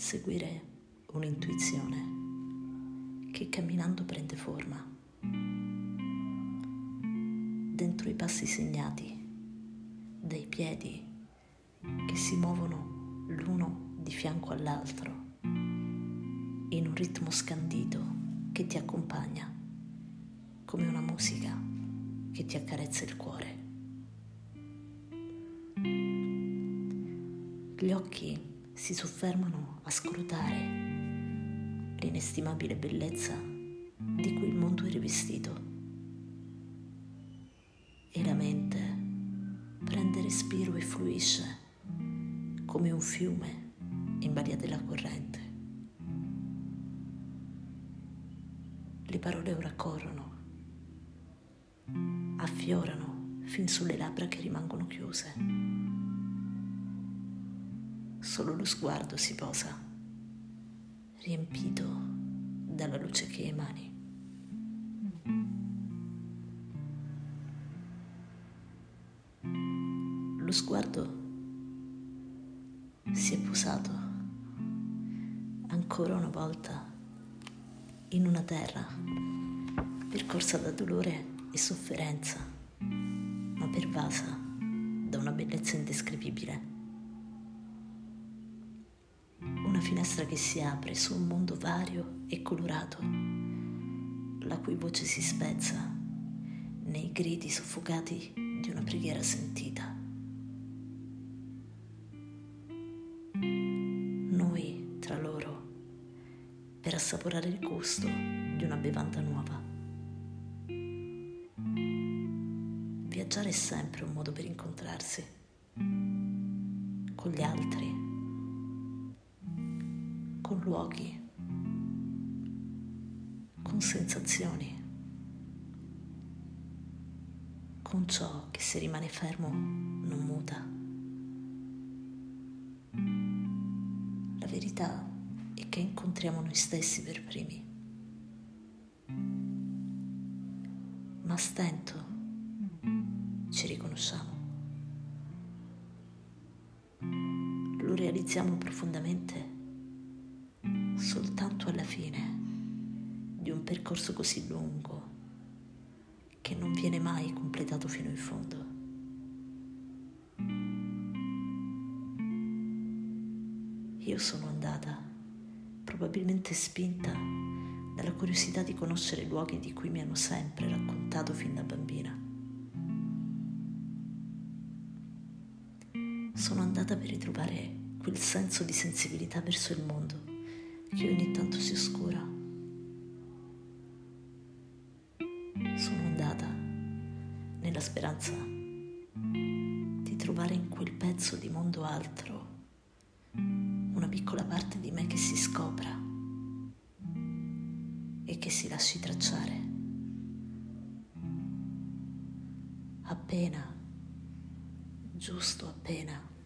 seguire un'intuizione che camminando prende forma. Dentro i passi segnati dai piedi che si muovono l'uno di fianco all'altro in un ritmo scandito che ti accompagna come una musica che ti accarezza il cuore. Gli occhi si soffermano a scrutare l'inestimabile bellezza di cui il mondo è rivestito e la mente prende respiro e fluisce come un fiume in balia della corrente. Le parole ora corrono, affiorano fin sulle labbra che rimangono chiuse solo lo sguardo si posa, riempito dalla luce che emani. Lo sguardo si è posato ancora una volta in una terra percorsa da dolore e sofferenza, ma pervasa da una bellezza indescrivibile. Una finestra che si apre su un mondo vario e colorato, la cui voce si spezza nei gridi soffocati di una preghiera sentita. Noi tra loro, per assaporare il gusto di una bevanda nuova. Viaggiare è sempre un modo per incontrarsi con gli altri con luoghi, con sensazioni, con ciò che se rimane fermo non muta. La verità è che incontriamo noi stessi per primi. Ma a stento ci riconosciamo. Lo realizziamo profondamente soltanto alla fine di un percorso così lungo che non viene mai completato fino in fondo. Io sono andata, probabilmente spinta dalla curiosità di conoscere luoghi di cui mi hanno sempre raccontato fin da bambina. Sono andata per ritrovare quel senso di sensibilità verso il mondo che ogni tanto si oscura. Sono andata nella speranza di trovare in quel pezzo di mondo altro una piccola parte di me che si scopra e che si lasci tracciare. Appena, giusto appena.